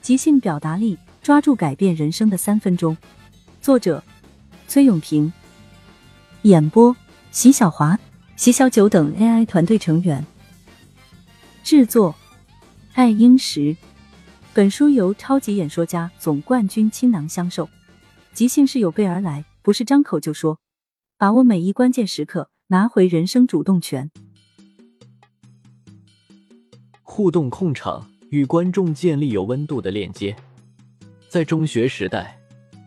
即兴表达力，抓住改变人生的三分钟。作者：崔永平，演播：席小华、席小九等 AI 团队成员。制作：爱英石。本书由超级演说家总冠军倾囊相授。即兴是有备而来，不是张口就说。把握每一关键时刻，拿回人生主动权。互动控场。与观众建立有温度的链接。在中学时代，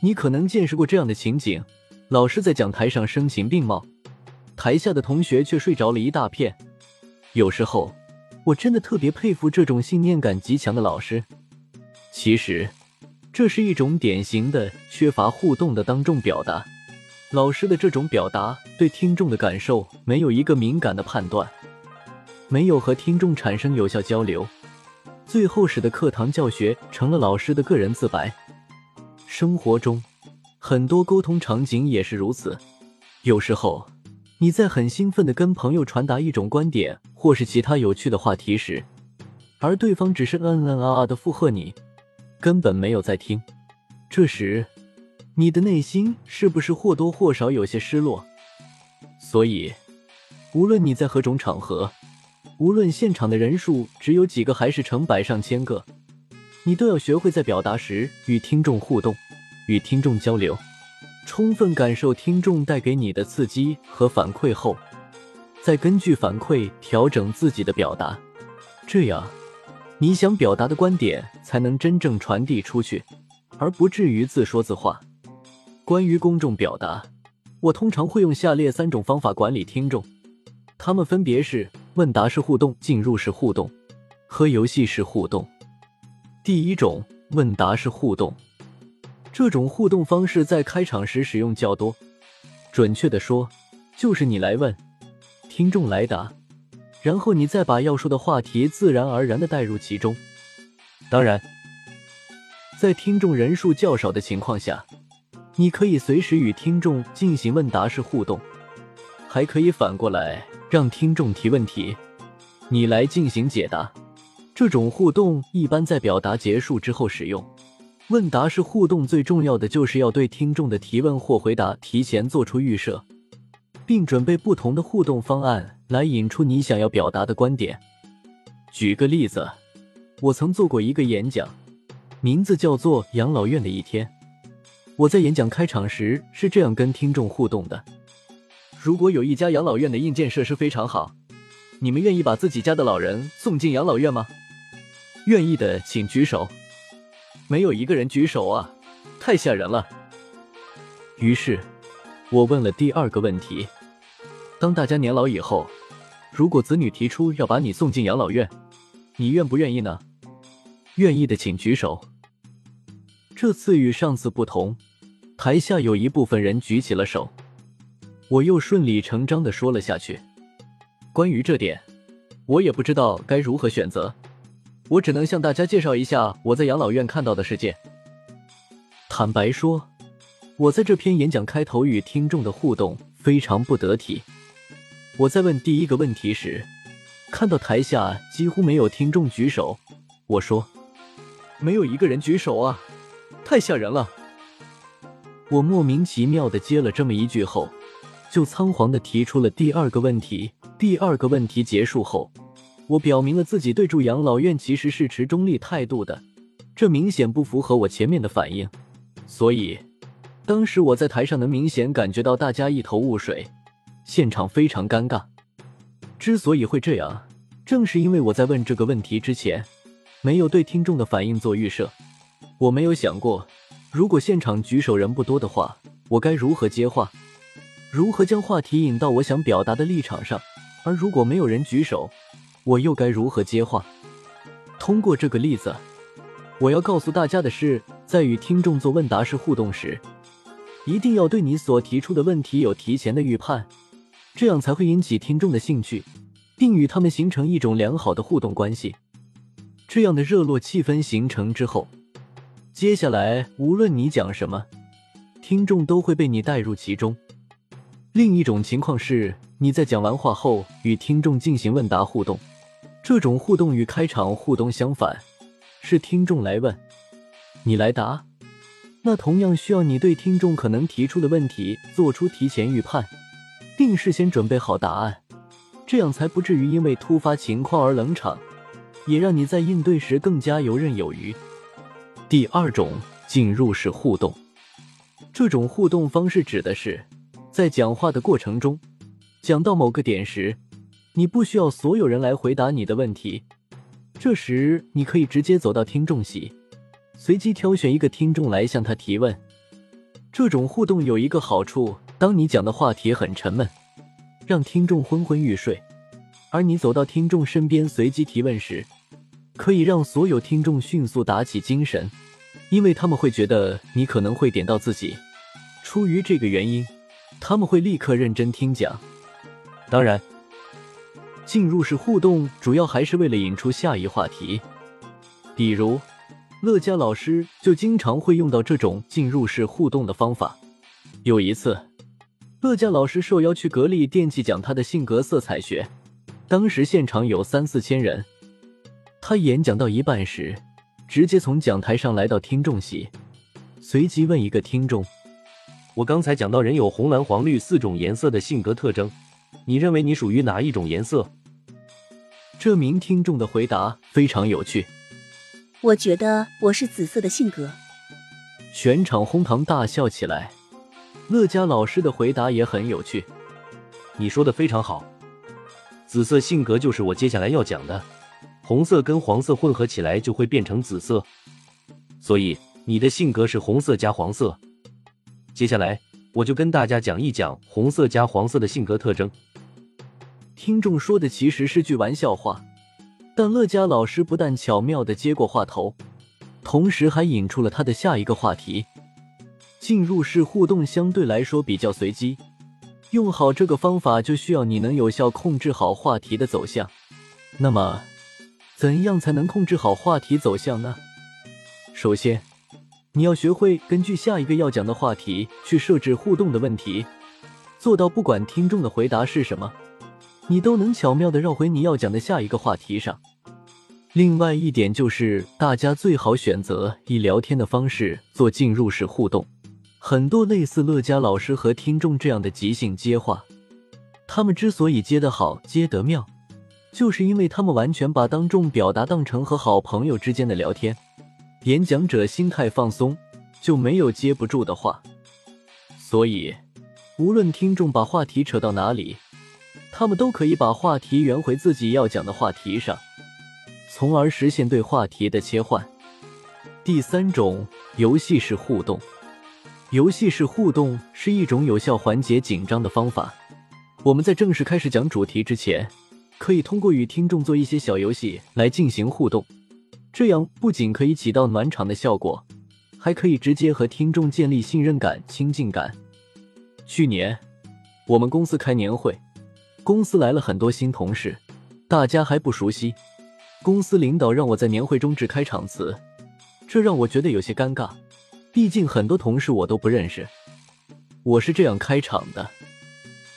你可能见识过这样的情景：老师在讲台上声情并茂，台下的同学却睡着了一大片。有时候，我真的特别佩服这种信念感极强的老师。其实，这是一种典型的缺乏互动的当众表达。老师的这种表达对听众的感受没有一个敏感的判断，没有和听众产生有效交流。最后使得课堂教学成了老师的个人自白。生活中很多沟通场景也是如此。有时候你在很兴奋的跟朋友传达一种观点或是其他有趣的话题时，而对方只是嗯嗯啊啊的附和你，根本没有在听。这时你的内心是不是或多或少有些失落？所以，无论你在何种场合。无论现场的人数只有几个，还是成百上千个，你都要学会在表达时与听众互动，与听众交流，充分感受听众带给你的刺激和反馈后，再根据反馈调整自己的表达。这样，你想表达的观点才能真正传递出去，而不至于自说自话。关于公众表达，我通常会用下列三种方法管理听众，他们分别是。问答式互动、进入式互动和游戏式互动。第一种问答式互动，这种互动方式在开场时使用较多。准确的说，就是你来问，听众来答，然后你再把要说的话题自然而然的带入其中。当然，在听众人数较少的情况下，你可以随时与听众进行问答式互动，还可以反过来。让听众提问题，你来进行解答。这种互动一般在表达结束之后使用。问答式互动最重要的就是要对听众的提问或回答提前做出预设，并准备不同的互动方案来引出你想要表达的观点。举个例子，我曾做过一个演讲，名字叫做《养老院的一天》。我在演讲开场时是这样跟听众互动的。如果有一家养老院的硬件设施非常好，你们愿意把自己家的老人送进养老院吗？愿意的请举手。没有一个人举手啊，太吓人了。于是，我问了第二个问题：当大家年老以后，如果子女提出要把你送进养老院，你愿不愿意呢？愿意的请举手。这次与上次不同，台下有一部分人举起了手。我又顺理成章的说了下去。关于这点，我也不知道该如何选择。我只能向大家介绍一下我在养老院看到的世界。坦白说，我在这篇演讲开头与听众的互动非常不得体。我在问第一个问题时，看到台下几乎没有听众举手。我说：“没有一个人举手啊，太吓人了。”我莫名其妙的接了这么一句后。就仓皇的提出了第二个问题。第二个问题结束后，我表明了自己对住养老院其实是持中立态度的，这明显不符合我前面的反应。所以，当时我在台上能明显感觉到大家一头雾水，现场非常尴尬。之所以会这样，正是因为我在问这个问题之前，没有对听众的反应做预设。我没有想过，如果现场举手人不多的话，我该如何接话。如何将话题引到我想表达的立场上？而如果没有人举手，我又该如何接话？通过这个例子，我要告诉大家的是，在与听众做问答式互动时，一定要对你所提出的问题有提前的预判，这样才会引起听众的兴趣，并与他们形成一种良好的互动关系。这样的热络气氛形成之后，接下来无论你讲什么，听众都会被你带入其中。另一种情况是，你在讲完话后与听众进行问答互动，这种互动与开场互动相反，是听众来问，你来答。那同样需要你对听众可能提出的问题做出提前预判，并事先准备好答案，这样才不至于因为突发情况而冷场，也让你在应对时更加游刃有余。第二种进入式互动，这种互动方式指的是在讲话的过程中，讲到某个点时，你不需要所有人来回答你的问题，这时你可以直接走到听众席。随机挑选一个听众来向他提问，这种互动有一个好处：当你讲的话题很沉闷，让听众昏昏欲睡，而你走到听众身边随机提问时，可以让所有听众迅速打起精神，因为他们会觉得你可能会点到自己。出于这个原因，他们会立刻认真听讲。当然，进入式互动主要还是为了引出下一话题，比如。乐嘉老师就经常会用到这种进入式互动的方法。有一次，乐嘉老师受邀去格力电器讲他的性格色彩学，当时现场有三四千人。他演讲到一半时，直接从讲台上来到听众席，随即问一个听众：“我刚才讲到人有红、蓝、黄、绿四种颜色的性格特征，你认为你属于哪一种颜色？”这名听众的回答非常有趣。我觉得我是紫色的性格，全场哄堂大笑起来。乐嘉老师的回答也很有趣，你说的非常好，紫色性格就是我接下来要讲的，红色跟黄色混合起来就会变成紫色，所以你的性格是红色加黄色。接下来我就跟大家讲一讲红色加黄色的性格特征。听众说的其实是句玩笑话。但乐嘉老师不但巧妙的接过话头，同时还引出了他的下一个话题。进入式互动相对来说比较随机，用好这个方法就需要你能有效控制好话题的走向。那么，怎样才能控制好话题走向呢？首先，你要学会根据下一个要讲的话题去设置互动的问题，做到不管听众的回答是什么。你都能巧妙的绕回你要讲的下一个话题上。另外一点就是，大家最好选择以聊天的方式做进入式互动。很多类似乐嘉老师和听众这样的即兴接话，他们之所以接得好、接得妙，就是因为他们完全把当众表达当成和好朋友之间的聊天。演讲者心态放松，就没有接不住的话。所以，无论听众把话题扯到哪里。他们都可以把话题圆回自己要讲的话题上，从而实现对话题的切换。第三种游戏式互动，游戏式互动是一种有效缓解紧张的方法。我们在正式开始讲主题之前，可以通过与听众做一些小游戏来进行互动，这样不仅可以起到暖场的效果，还可以直接和听众建立信任感、亲近感。去年我们公司开年会。公司来了很多新同事，大家还不熟悉。公司领导让我在年会中致开场词，这让我觉得有些尴尬。毕竟很多同事我都不认识。我是这样开场的：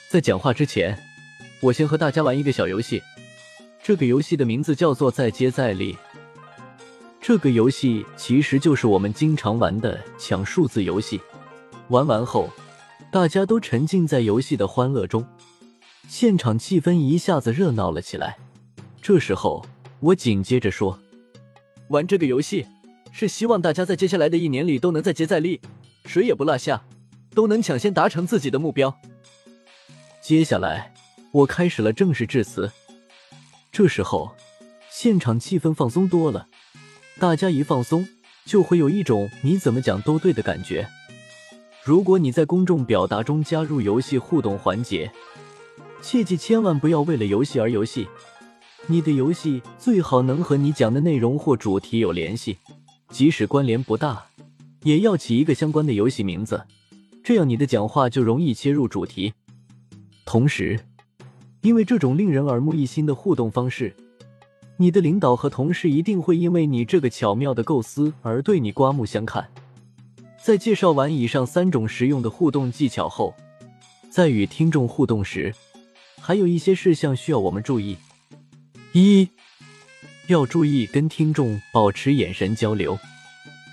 在讲话之前，我先和大家玩一个小游戏。这个游戏的名字叫做“再接再厉”。这个游戏其实就是我们经常玩的抢数字游戏。玩完后，大家都沉浸在游戏的欢乐中。现场气氛一下子热闹了起来。这时候，我紧接着说：“玩这个游戏是希望大家在接下来的一年里都能再接再厉，谁也不落下，都能抢先达成自己的目标。”接下来，我开始了正式致辞。这时候，现场气氛放松多了。大家一放松，就会有一种你怎么讲都对的感觉。如果你在公众表达中加入游戏互动环节，切记，千万不要为了游戏而游戏。你的游戏最好能和你讲的内容或主题有联系，即使关联不大，也要起一个相关的游戏名字，这样你的讲话就容易切入主题。同时，因为这种令人耳目一新的互动方式，你的领导和同事一定会因为你这个巧妙的构思而对你刮目相看。在介绍完以上三种实用的互动技巧后，在与听众互动时，还有一些事项需要我们注意：一，要注意跟听众保持眼神交流，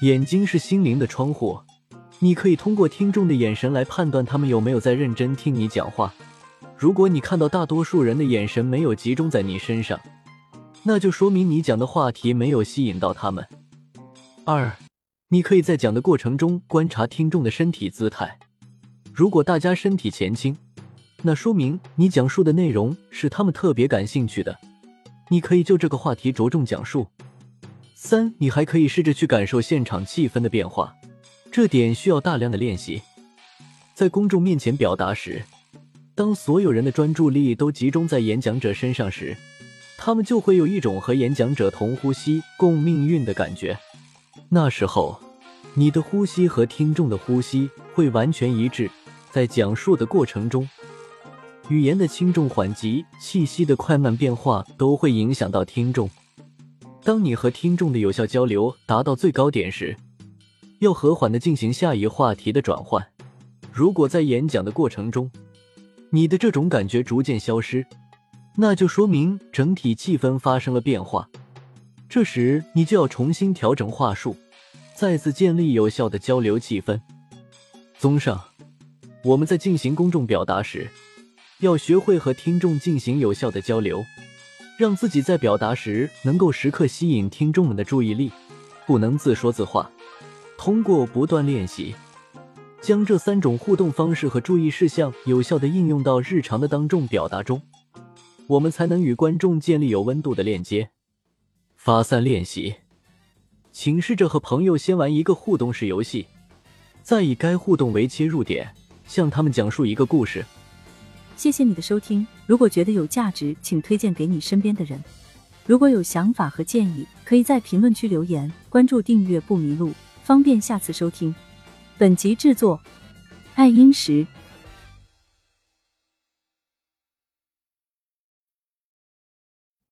眼睛是心灵的窗户，你可以通过听众的眼神来判断他们有没有在认真听你讲话。如果你看到大多数人的眼神没有集中在你身上，那就说明你讲的话题没有吸引到他们。二，你可以在讲的过程中观察听众的身体姿态，如果大家身体前倾，那说明你讲述的内容是他们特别感兴趣的，你可以就这个话题着重讲述。三，你还可以试着去感受现场气氛的变化，这点需要大量的练习。在公众面前表达时，当所有人的专注力都集中在演讲者身上时，他们就会有一种和演讲者同呼吸、共命运的感觉。那时候，你的呼吸和听众的呼吸会完全一致。在讲述的过程中，语言的轻重缓急、气息的快慢变化都会影响到听众。当你和听众的有效交流达到最高点时，要和缓的进行下一话题的转换。如果在演讲的过程中，你的这种感觉逐渐消失，那就说明整体气氛发生了变化。这时你就要重新调整话术，再次建立有效的交流气氛。综上，我们在进行公众表达时，要学会和听众进行有效的交流。让自己在表达时能够时刻吸引听众们的注意力，不能自说自话。通过不断练习，将这三种互动方式和注意事项有效的应用到日常的当众表达中，我们才能与观众建立有温度的链接。发散练习，请试着和朋友先玩一个互动式游戏，再以该互动为切入点，向他们讲述一个故事。谢谢你的收听，如果觉得有价值，请推荐给你身边的人。如果有想法和建议，可以在评论区留言。关注订阅不迷路，方便下次收听。本集制作：爱英石。